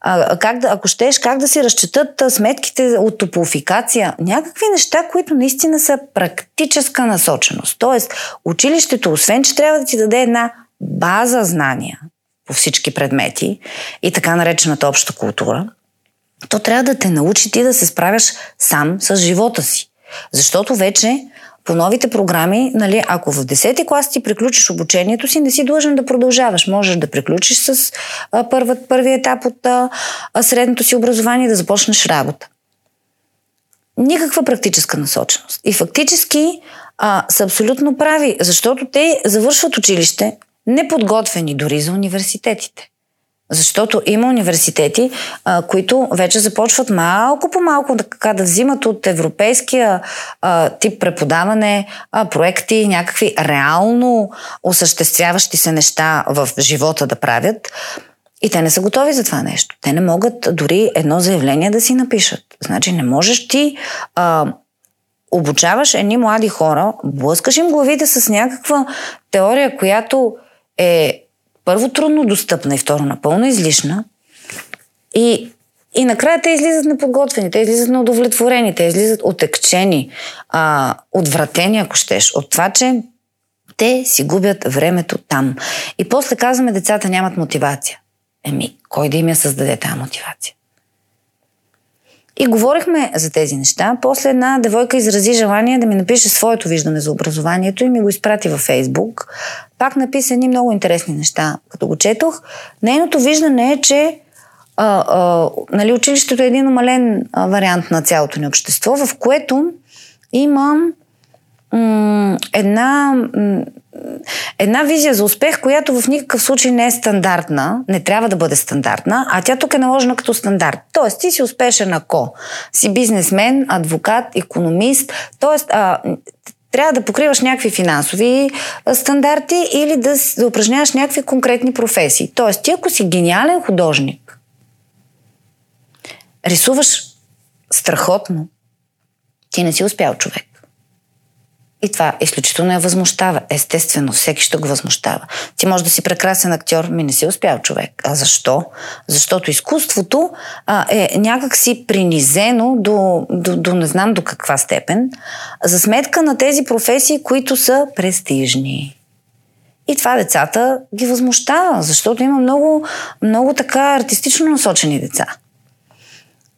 а, как да, ако щеш, как да си разчетат сметките от топлофикация. Някакви неща, които наистина са практическа насоченост. Тоест, училището, освен, че трябва да ти даде една база знания по всички предмети и така наречената обща култура, то трябва да те научи ти да се справяш сам с живота си. Защото вече по новите програми, нали, ако в 10 клас ти приключиш обучението си, не си длъжен да продължаваш. Можеш да приключиш с а, първият, първи етап от а, средното си образование и да започнеш работа. Никаква практическа насоченост. И фактически а, са абсолютно прави, защото те завършват училище неподготвени дори за университетите. Защото има университети, а, които вече започват малко по малко така да взимат от европейския а, тип преподаване а, проекти, някакви реално осъществяващи се неща в живота да правят. И те не са готови за това нещо. Те не могат дори едно заявление да си напишат. Значи не можеш ти а, обучаваш едни млади хора, блъскаш им главите с някаква теория, която е първо трудно достъпна и второ напълно излишна. И, и накрая те излизат неподготвени, те излизат неудовлетворени, те излизат отекчени, а, отвратени, ако щеш, от това, че те си губят времето там. И после казваме, децата нямат мотивация. Еми, кой да им я създаде тази мотивация? И говорихме за тези неща. После една девойка изрази желание да ми напише своето виждане за образованието и ми го изпрати във Фейсбук. Пак написа едни много интересни неща. Като го четох, нейното виждане е, че а, а, нали, училището е един умален а, вариант на цялото ни общество, в което имам м- една м- една визия за успех, която в никакъв случай не е стандартна, не трябва да бъде стандартна, а тя тук е наложена като стандарт. Тоест, ти си успешен ако си бизнесмен, адвокат, економист, тоест, а, трябва да покриваш някакви финансови стандарти или да, да упражняваш някакви конкретни професии. Тоест, ти ако си гениален художник, рисуваш страхотно, ти не си успял човек. И това изключително я възмущава. Естествено, всеки ще го възмущава. Ти може да си прекрасен актьор, ми не си успял човек. А защо? Защото изкуството а, е някакси принизено до, до, до не знам до каква степен, за сметка на тези професии, които са престижни. И това децата ги възмущава, защото има много, много така артистично насочени деца.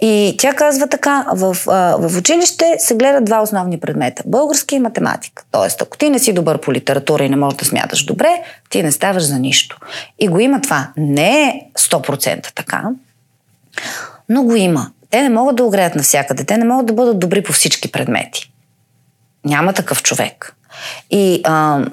И тя казва така, в, в училище се гледат два основни предмета – български и математика. Тоест, ако ти не си добър по литература и не можеш да смяташ добре, ти не ставаш за нищо. И го има това. Не е 100% така, но го има. Те не могат да огреят навсякъде. Те не могат да бъдат добри по всички предмети. Няма такъв човек. И а,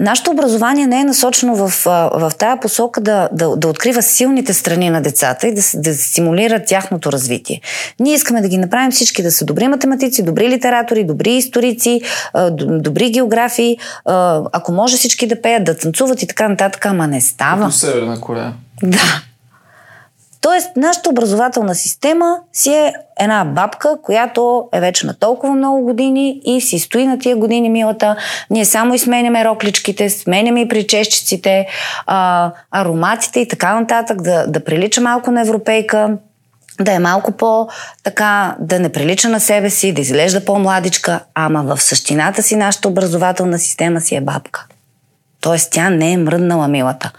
нашето образование не е насочено в, в тая посока да, да, да открива силните страни на децата и да, да стимулира тяхното развитие. Ние искаме да ги направим всички да са добри математици, добри литератори, добри историци, добри географии, ако може всички да пеят, да танцуват и така нататък, ама не става. Като Северна Корея. Да. Тоест, нашата образователна система си е една бабка, която е вече на толкова много години и си стои на тия години, милата. Ние само изменяме рокличките, сменяме и причещиците, а, ароматите и така нататък, да, да прилича малко на европейка, да е малко по така, да не прилича на себе си, да изглежда по-младичка, ама в същината си нашата образователна система си е бабка. Тоест тя не е мръднала милата.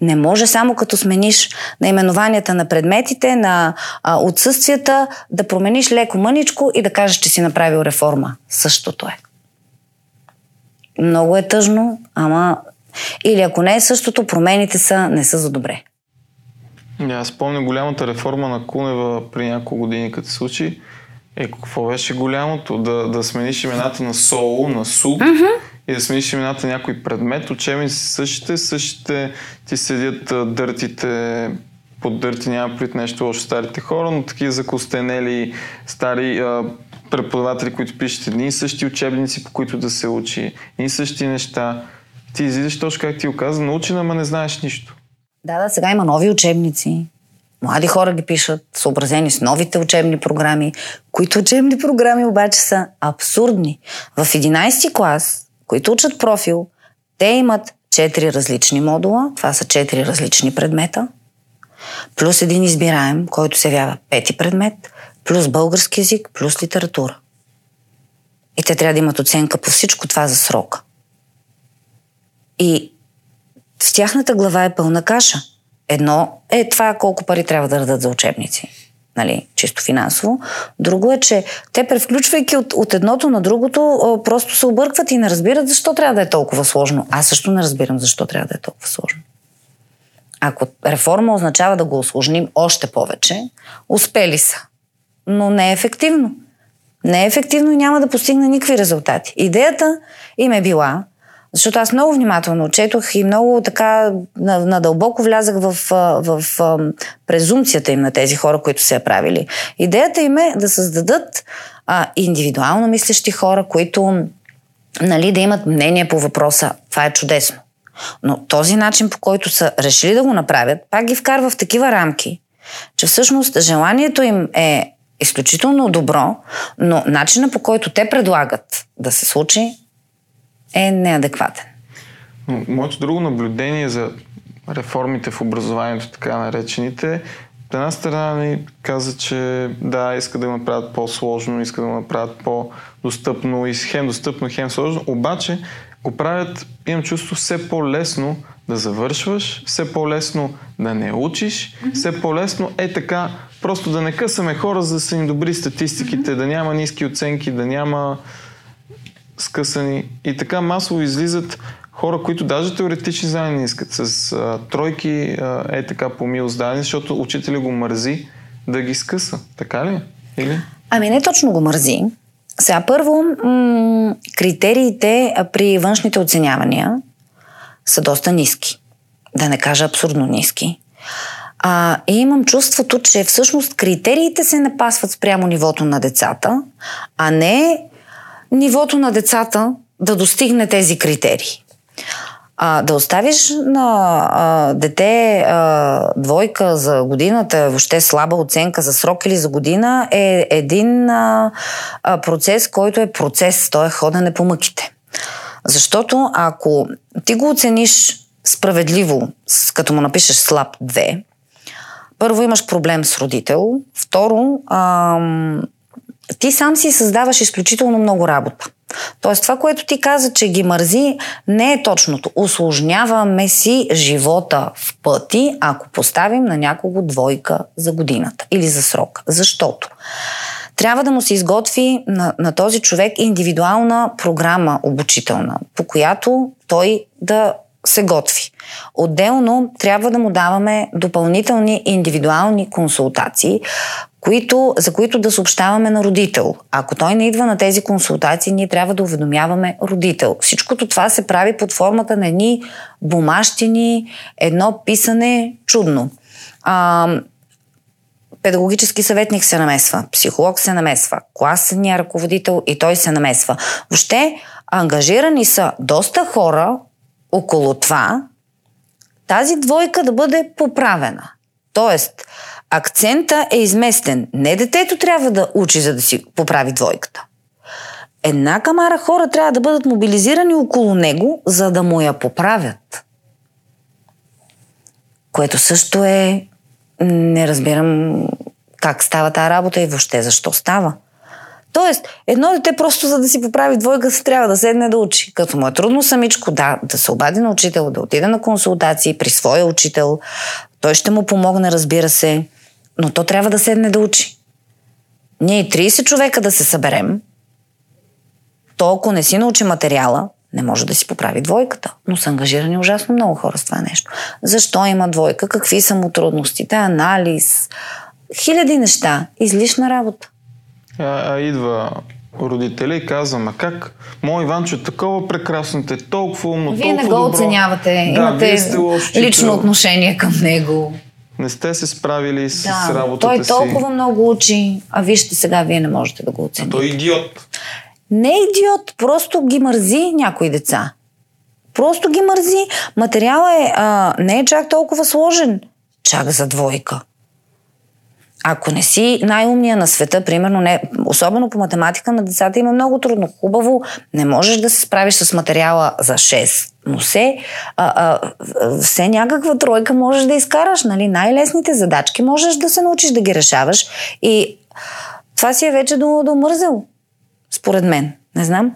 Не може само като смениш наименованията на предметите, на а, отсъствията, да промениш леко мъничко и да кажеш, че си направил реформа. Същото е. Много е тъжно, ама или ако не е същото, промените са, не са за добре. Да, аз спомня голямата реформа на Кунева при няколко години, като се случи. Е, какво беше голямото? Да, да смениш имената на СОУ, на СУ, uh-huh и да смениш имената на някой предмет, учебници същите, същите ти седят дъртите под дърти, няма пред нещо лошо старите хора, но такива закостенели стари преподаватели, които пишат едни и същи учебници, по които да се учи, едни и същи неща. Ти излизаш точно как ти оказа, научи, ама не знаеш нищо. Да, да, сега има нови учебници. Млади хора ги пишат, съобразени с новите учебни програми, които учебни програми обаче са абсурдни. В 11 клас които учат профил, те имат четири различни модула, това са четири различни предмета, плюс един избираем, който се явява пети предмет, плюс български язик, плюс литература. И те трябва да имат оценка по всичко това за срока. И в тяхната глава е пълна каша. Едно е това колко пари трябва да дадат за учебници нали, чисто финансово. Друго е, че те превключвайки от, от едното на другото, просто се объркват и не разбират защо трябва да е толкова сложно. Аз също не разбирам защо трябва да е толкова сложно. Ако реформа означава да го осложним още повече, успели са. Но не е ефективно. Не е ефективно и няма да постигне никакви резултати. Идеята им е била защото аз много внимателно четох и много така надълбоко влязах в, в, в презумцията им на тези хора, които се е правили. Идеята им е да създадат а, индивидуално мислещи хора, които нали, да имат мнение по въпроса. Това е чудесно. Но този начин, по който са решили да го направят, пак ги вкарва в такива рамки, че всъщност желанието им е изключително добро, но начина по който те предлагат да се случи е неадекватен. Моето друго наблюдение за реформите в образованието, така наречените, от една страна ни каза, че да, иска да го направят по-сложно, иска да го направят по-достъпно и хем достъпно, хем сложно, обаче го правят, имам чувство, все по-лесно да завършваш, все по-лесно да не учиш, все по-лесно е така, просто да не късаме хора, за да са ни добри статистиките, mm-hmm. да няма ниски оценки, да няма скъсани и така масово излизат хора, които даже теоретични знания не искат, с а, тройки а, е така по милост дадени, защото учителя го мързи да ги скъса. Така ли? Или? Ами не точно го мързи. Сега първо, м- критериите при външните оценявания са доста ниски. Да не кажа абсурдно ниски. А, и имам чувството, че всъщност критериите се напасват спрямо нивото на децата, а не нивото на децата да достигне тези критерии. А, да оставиш на а, дете а, двойка за годината, въобще слаба оценка за срок или за година е един а, а, процес, който е процес, той е ходене по мъките. Защото ако ти го оцениш справедливо, като му напишеш слаб 2, първо имаш проблем с родител, второ, а, ти сам си създаваш изключително много работа. Тоест това, което ти каза, че ги мързи, не е точното. Осложняваме си живота в пъти, ако поставим на някого двойка за годината или за срок. Защото трябва да му се изготви на, на този човек индивидуална програма обучителна, по която той да се готви. Отделно трябва да му даваме допълнителни индивидуални консултации, които, за които да съобщаваме на родител. Ако той не идва на тези консултации, ние трябва да уведомяваме родител. Всичкото това се прави под формата на едни бумащини, едно писане чудно. А, педагогически съветник се намесва, психолог се намесва, класния ръководител и той се намесва. Въобще, ангажирани са доста хора около това, тази двойка да бъде поправена. Тоест, акцента е изместен. Не детето трябва да учи, за да си поправи двойката. Една камара хора трябва да бъдат мобилизирани около него, за да му я поправят. Което също е... Не разбирам как става тази работа и въобще защо става. Тоест, едно дете просто за да си поправи двойка трябва да седне да учи. Като му е трудно самичко, да, да се обади на учител, да отиде на консултации при своя учител. Той ще му помогне, разбира се, но то трябва да седне да учи. Ние 30 човека да се съберем, то ако не си научи материала, не може да си поправи двойката. Но са ангажирани ужасно много хора с това нещо. Защо има двойка? Какви са му трудностите? Анализ. Хиляди неща. Излишна работа. А, а идва родители и казва, ма как? Мой Иванчо е такова прекрасно, е толкова умно, Вие не го добро. оценявате, Да, имате лично отношение към него. Не сте се справили с, Да, работата той си. толкова много учи, а вижте сега, вие не можете да го оцените. Той е идиот. Не е идиот, просто ги мързи някои деца. Просто ги мързи. Материала е, а, не е чак толкова сложен. Чак за двойка. Ако не си най-умния на света, примерно, не, особено по математика на децата им е много трудно. Хубаво, не можеш да се справиш с материала за 6, но все, а, а, все някаква тройка можеш да изкараш. Нали? Най-лесните задачки можеш да се научиш да ги решаваш. И това си е вече до, до според мен. Не знам.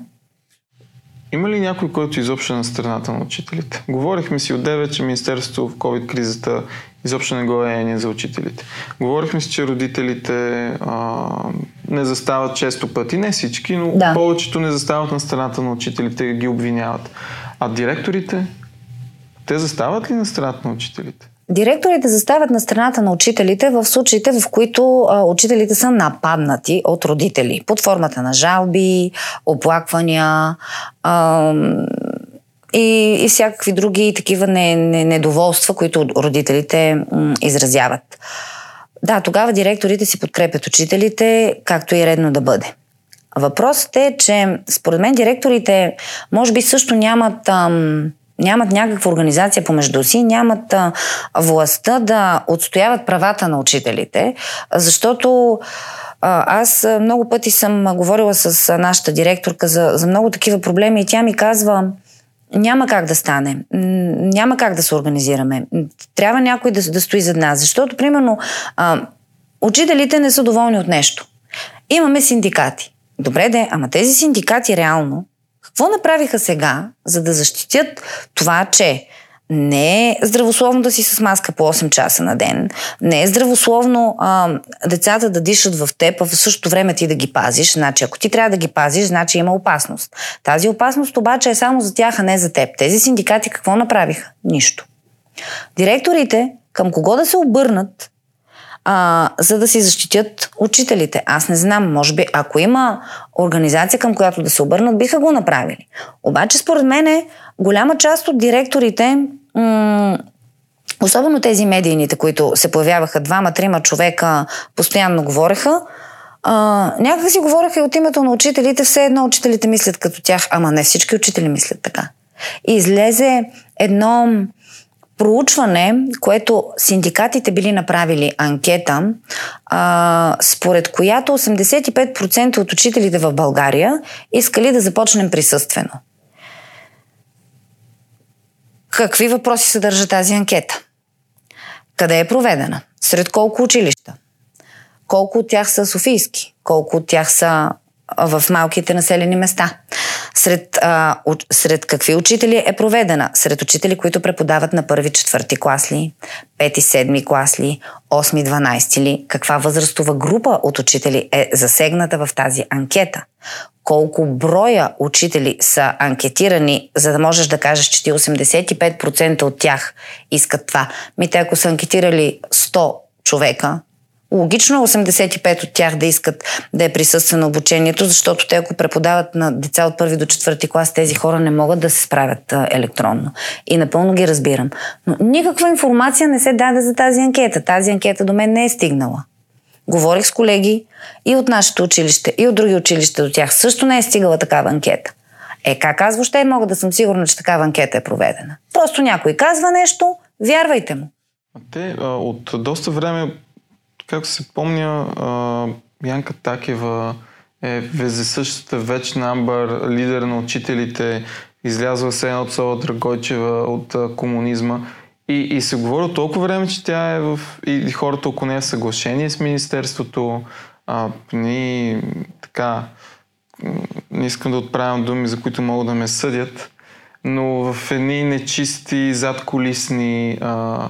Има ли някой, който изобщо е на страната на учителите? Говорихме си отдеве, че Министерството в COVID-кризата изобщо не го е ние за учителите. Говорихме си, че родителите а, не застават често пъти, не всички, но Да. повечето не застават на страната на учителите, ги обвиняват. А директорите, те застават ли на страната на учителите? Директорите заставят на страната на учителите в случаите, в които а, учителите са нападнати от родители под формата на жалби, оплаквания а, и, и всякакви други такива не, не, недоволства, които родителите м, изразяват. Да, тогава директорите си подкрепят учителите, както и редно да бъде. Въпросът е, че според мен директорите може би също нямат, ам, нямат някаква организация помежду си, нямат а, властта да отстояват правата на учителите, защото а, аз много пъти съм говорила с нашата директорка за, за много такива проблеми и тя ми казва, няма как да стане. Няма как да се организираме. Трябва някой да, да стои зад нас. Защото, примерно, а, учителите не са доволни от нещо. Имаме синдикати. Добре де, ама тези синдикати реално, какво направиха сега, за да защитят това, че не е здравословно да си с маска по 8 часа на ден, не е здравословно а, децата да дишат в теб, а в същото време ти да ги пазиш. Значи, ако ти трябва да ги пазиш, значи има опасност. Тази опасност обаче е само за тях, а не за теб. Тези синдикати какво направиха? Нищо. Директорите към кого да се обърнат, а, за да си защитят учителите. Аз не знам, може би, ако има организация към която да се обърнат, биха го направили. Обаче, според мен, голяма част от директорите, особено тези медийните, които се появяваха двама-трима човека, постоянно говореха, а, някак си говореха и от името на учителите, все едно учителите мислят като тях, ама не всички учители мислят така. И излезе едно проучване, което синдикатите били направили анкета, а, според която 85% от учителите в България искали да започнем присъствено. Какви въпроси съдържа тази анкета? Къде е проведена? Сред колко училища? Колко от тях са софийски? Колко от тях са в малките населени места? Сред, а, уч, сред какви учители е проведена? Сред учители, които преподават на първи, четвърти клас ли? Пети, седми клас ли? Осми, дванайсти ли? Каква възрастова група от учители е засегната в тази анкета? Колко броя учители са анкетирани, за да можеш да кажеш, че ти 85% от тях искат това? Ми те ако са анкетирали 100 човека, Логично е 85 от тях да искат да е присъствено обучението, защото те ако преподават на деца от първи до четвърти клас, тези хора не могат да се справят електронно. И напълно ги разбирам. Но никаква информация не се даде за тази анкета. Тази анкета до мен не е стигнала. Говорих с колеги и от нашето училище, и от други училища до тях. Също не е стигала такава анкета. Е, как аз въобще мога да съм сигурна, че такава анкета е проведена? Просто някой казва нещо, вярвайте му. Те от доста време, както се помня, а, Янка Такева е везесъщата вечна амбър, лидер на учителите, излязва се едно от Сола Драгойчева от а, комунизма. И, и се говори толкова време, че тя е в... И хората около нея съглашение с Министерството. А, ни, така, не искам да отправям думи, за които могат да ме съдят, но в едни нечисти, задколисни а,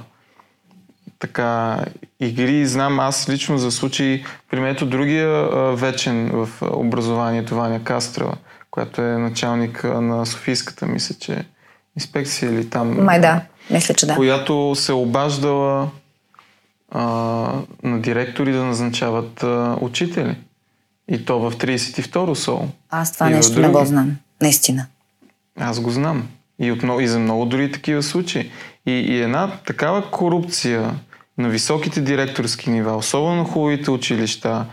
така, игри. Знам аз лично за случай, примерно другия а, вечен в образованието, Ваня Кастрова, която е началник на Софийската, мисля, че инспекция или там. Май да, мисля, че да. Която се обаждала а, на директори да назначават а, учители. И то в 32-ро соло. Аз това и нещо не го знам. Наистина. Аз го знам. И, от, и за много дори такива случаи. И, и една такава корупция на високите директорски нива, особено хубавите училища,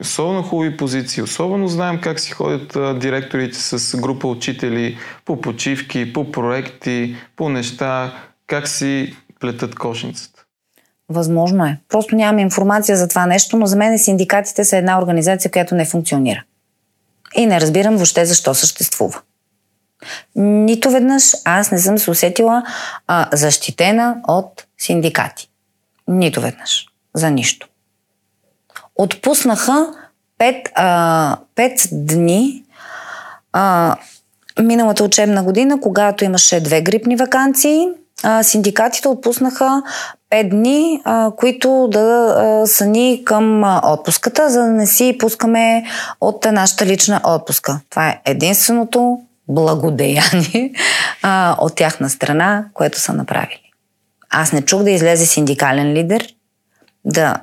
особено хубави позиции, особено знаем как си ходят директорите с група учители по почивки, по проекти, по неща, как си плетат кошницата. Възможно е. Просто нямам информация за това нещо, но за мен синдикатите са една организация, която не функционира. И не разбирам въобще защо съществува. Нито веднъж аз не съм се усетила а, защитена от синдикати. Нито веднъж. За нищо. Отпуснаха 5, а, 5 дни а, миналата учебна година, когато имаше две грипни вакансии – а, синдикатите отпуснаха 5 дни, а, които да а, са ни към а, отпуската, за да не си пускаме от нашата лична отпуска. Това е единственото благодеяние [LAUGHS] а, от тяхна страна, което са направили. Аз не чух да излезе синдикален лидер да,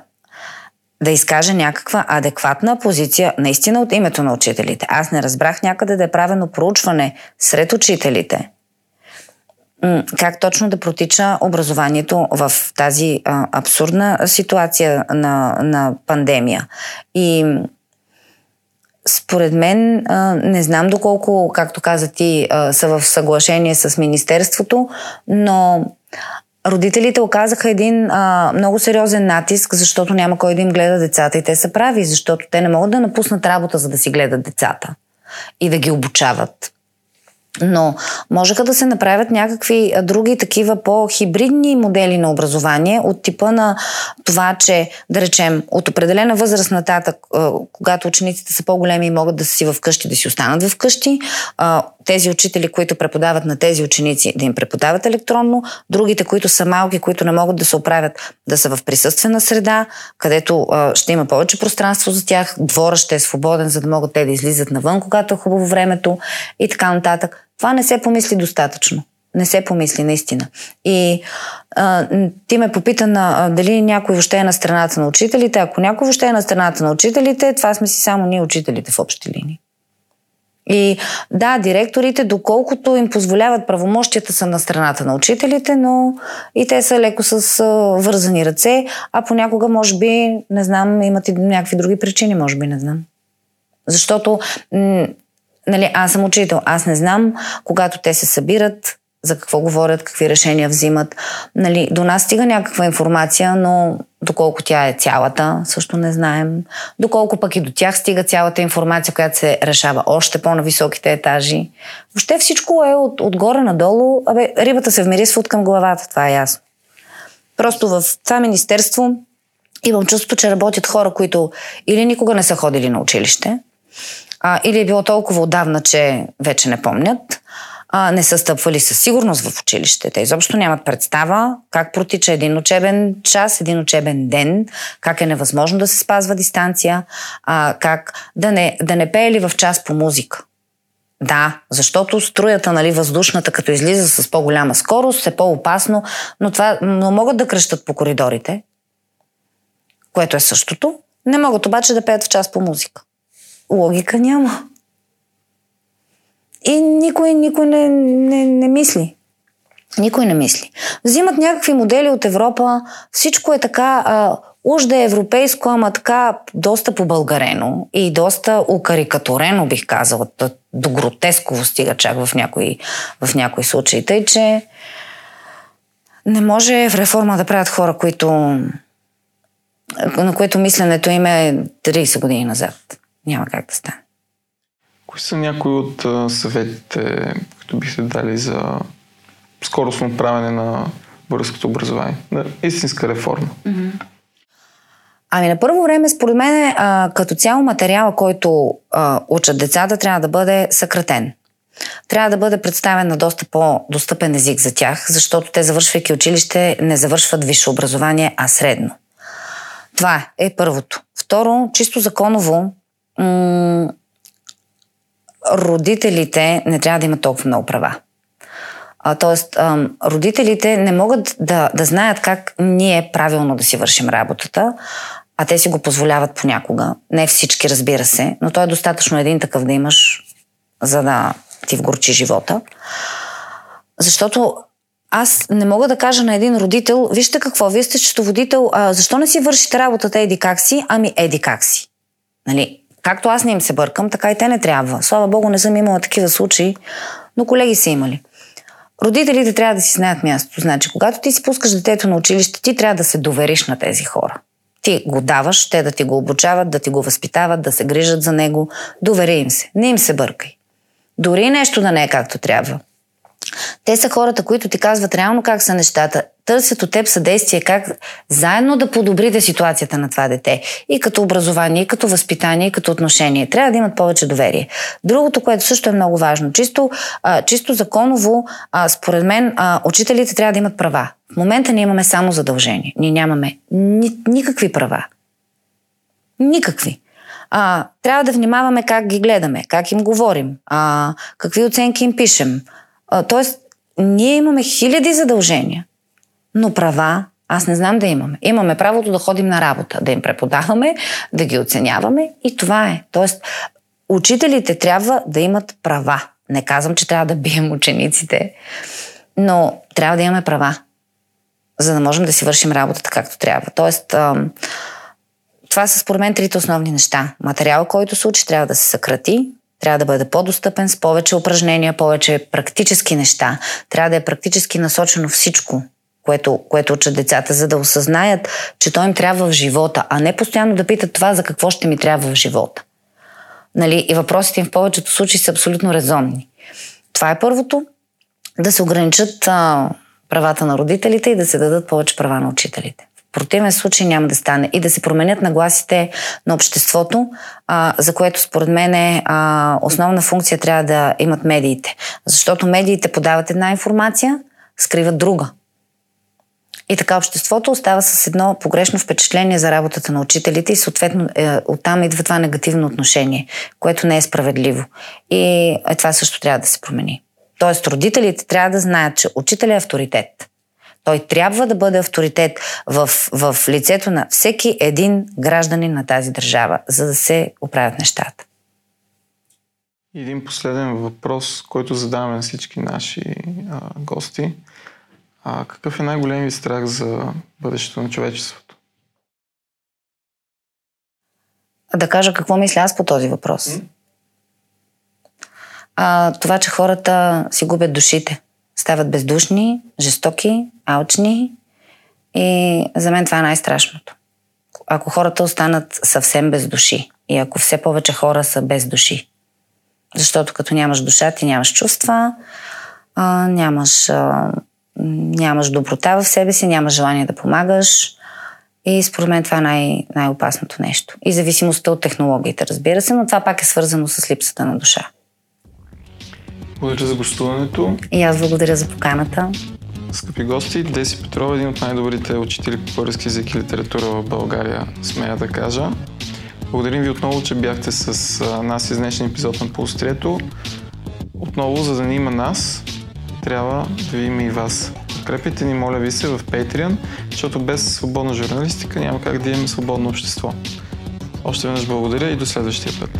да изкаже някаква адекватна позиция наистина от името на учителите. Аз не разбрах някъде да е правено проучване сред учителите как точно да протича образованието в тази а, абсурдна ситуация на, на пандемия. И според мен, не знам доколко, както каза ти, са в съглашение с Министерството, но родителите оказаха един много сериозен натиск, защото няма кой да им гледа децата и те са прави, защото те не могат да напуснат работа, за да си гледат децата и да ги обучават. Но можеха да се направят някакви други такива по-хибридни модели на образование от типа на това, че, да речем, от определена възраст нататък, когато учениците са по-големи и могат да си вкъщи, да си останат вкъщи, тези учители, които преподават на тези ученици, да им преподават електронно, другите, които са малки, които не могат да се оправят, да са в присъствена среда, където ще има повече пространство за тях, двора ще е свободен, за да могат те да излизат навън, когато е хубаво времето и така нататък. Това не се помисли достатъчно. Не се помисли, наистина. И а, ти ме попита на, а, дали някой въобще е на страната на учителите. Ако някой въобще е на страната на учителите, това сме си само ние учителите в общи линии. И да, директорите, доколкото им позволяват правомощията са на страната на учителите, но и те са леко с вързани ръце, а понякога, може би, не знам, имат и някакви други причини, може би, не знам. Защото м- нали, аз съм учител, аз не знам, когато те се събират, за какво говорят, какви решения взимат. Нали, до нас стига някаква информация, но доколко тя е цялата, също не знаем. Доколко пък и до тях стига цялата информация, която се решава още по-нависоките етажи. Въобще всичко е от, отгоре надолу. Абе, рибата се вмирисва от към главата, това е ясно. Просто в това министерство имам чувството, че работят хора, които или никога не са ходили на училище, а, или е било толкова отдавна, че вече не помнят, а, не са стъпвали със сигурност в училище. Те изобщо нямат представа как протича един учебен час, един учебен ден, как е невъзможно да се спазва дистанция, а, как да не, да не пее ли в час по музика. Да, защото струята, нали, въздушната, като излиза с по-голяма скорост, е по-опасно, но, това, но могат да кръщат по коридорите. което е същото. Не могат обаче да пеят в час по музика. Логика няма. И никой, никой не, не, не мисли. Никой не мисли. Взимат някакви модели от Европа, всичко е така, а, уж да е европейско, ама така доста побългарено и доста укарикатурено, бих казала, до гротесково стига чак в някои, в някои случаи. Тъй, че не може в реформа да правят хора, които на които мисленето им е 30 години назад. Няма как да стане. Кои са някои от съветите, които бихте дали за скоростно правене на българското образование? На истинска реформа? Ами на първо време, според мен, като цяло материала, който учат децата, трябва да бъде съкратен. Трябва да бъде представен на доста по-достъпен език за тях, защото те, завършвайки училище, не завършват висше образование, а средно. Това е първото. Второ, чисто законово, м- родителите не трябва да имат толкова много права. А, тоест, а, родителите не могат да, да знаят как ние правилно да си вършим работата, а те си го позволяват понякога. Не всички, разбира се, но то е достатъчно един такъв да имаш, за да ти вгорчи живота. Защото аз не мога да кажа на един родител, вижте какво, вие сте счетоводител, а, защо не си вършите работата еди как си, ами еди как си. Нали? Както аз не им се бъркам, така и те не трябва. Слава Богу, не съм имала такива случаи, но колеги са имали. Родителите трябва да си знаят мястото. Значи, когато ти си пускаш детето на училище, ти трябва да се довериш на тези хора. Ти го даваш, те да ти го обучават, да ти го възпитават, да се грижат за него. Довери им се. Не им се бъркай. Дори нещо да не е както трябва. Те са хората, които ти казват реално как са нещата, търсят от теб съдействие как заедно да подобрите ситуацията на това дете. И като образование, и като възпитание, и като отношение. Трябва да имат повече доверие. Другото, което също е много важно, чисто, а, чисто законово, а, според мен, а, учителите трябва да имат права. В момента ние имаме само задължение. Ние нямаме ни, никакви права. Никакви. А, трябва да внимаваме как ги гледаме, как им говорим, а, какви оценки им пишем, тоест, ние имаме хиляди задължения, но права аз не знам да имаме. Имаме правото да ходим на работа, да им преподаваме, да ги оценяваме и това е. Тоест, учителите трябва да имат права. Не казвам, че трябва да бием учениците, но трябва да имаме права, за да можем да си вършим работата както трябва. Тоест, това са според мен трите основни неща. Материал, който се учи, трябва да се съкрати, трябва да бъде по-достъпен, с повече упражнения, повече практически неща. Трябва да е практически насочено всичко, което, което учат децата, за да осъзнаят, че то им трябва в живота, а не постоянно да питат това за какво ще ми трябва в живота. Нали? И въпросите им в повечето случаи са абсолютно резонни. Това е първото. Да се ограничат а, правата на родителите и да се дадат повече права на учителите противен случай няма да стане. И да се променят нагласите на обществото, а, за което според мен е, а, основна функция трябва да имат медиите. Защото медиите подават една информация, скриват друга. И така обществото остава с едно погрешно впечатление за работата на учителите и съответно е, оттам идва това негативно отношение, което не е справедливо. И е, това също трябва да се промени. Тоест родителите трябва да знаят, че учителя е авторитет. Той трябва да бъде авторитет в, в лицето на всеки един гражданин на тази държава, за да се оправят нещата. Един последен въпрос, който задаваме на всички наши а, гости. А, какъв е най-големият страх за бъдещето на човечеството? Да кажа какво мисля аз по този въпрос. А, това, че хората си губят душите стават бездушни, жестоки, алчни и за мен това е най-страшното. Ако хората останат съвсем без души и ако все повече хора са без души. Защото като нямаш душа, ти нямаш чувства, а, нямаш, а, нямаш доброта в себе си, нямаш желание да помагаш. И според мен това е най- най-опасното нещо. И зависимостта от технологиите, разбира се, но това пак е свързано с липсата на душа. Благодаря за гостуването. И аз благодаря за поканата. Скъпи гости, Деси Петрова, един от най-добрите учители по български язик и литература в България, смея да кажа. Благодарим ви отново, че бяхте с нас из днешния епизод на Полустрието. Отново, за да ни има нас, трябва да ви има и вас. Подкрепите ни, моля ви се, в Patreon, защото без свободна журналистика няма как да имаме свободно общество. Още веднъж благодаря и до следващия път.